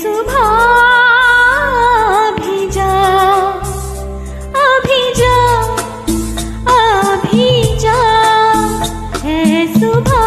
सुभा अभी जा अभी जा अभी जा है सुभा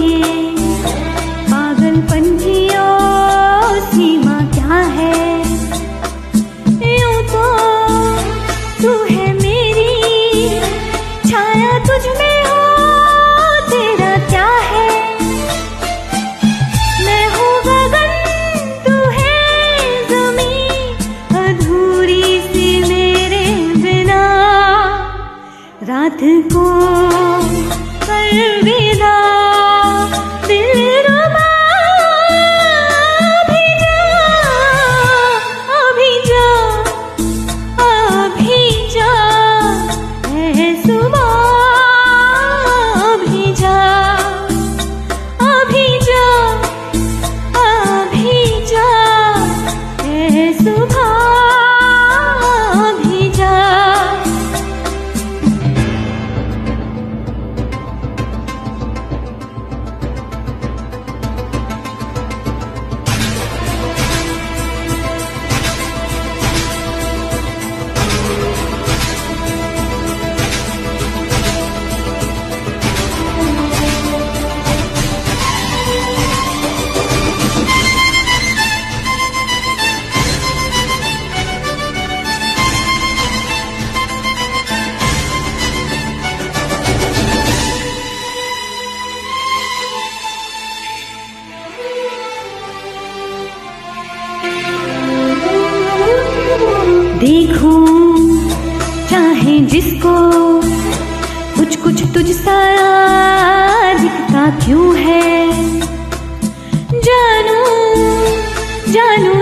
Mm-hmm. 不怕。देखूँ चाहे जिसको कुछ कुछ तुझसा दिखता क्यों है? जानू जानू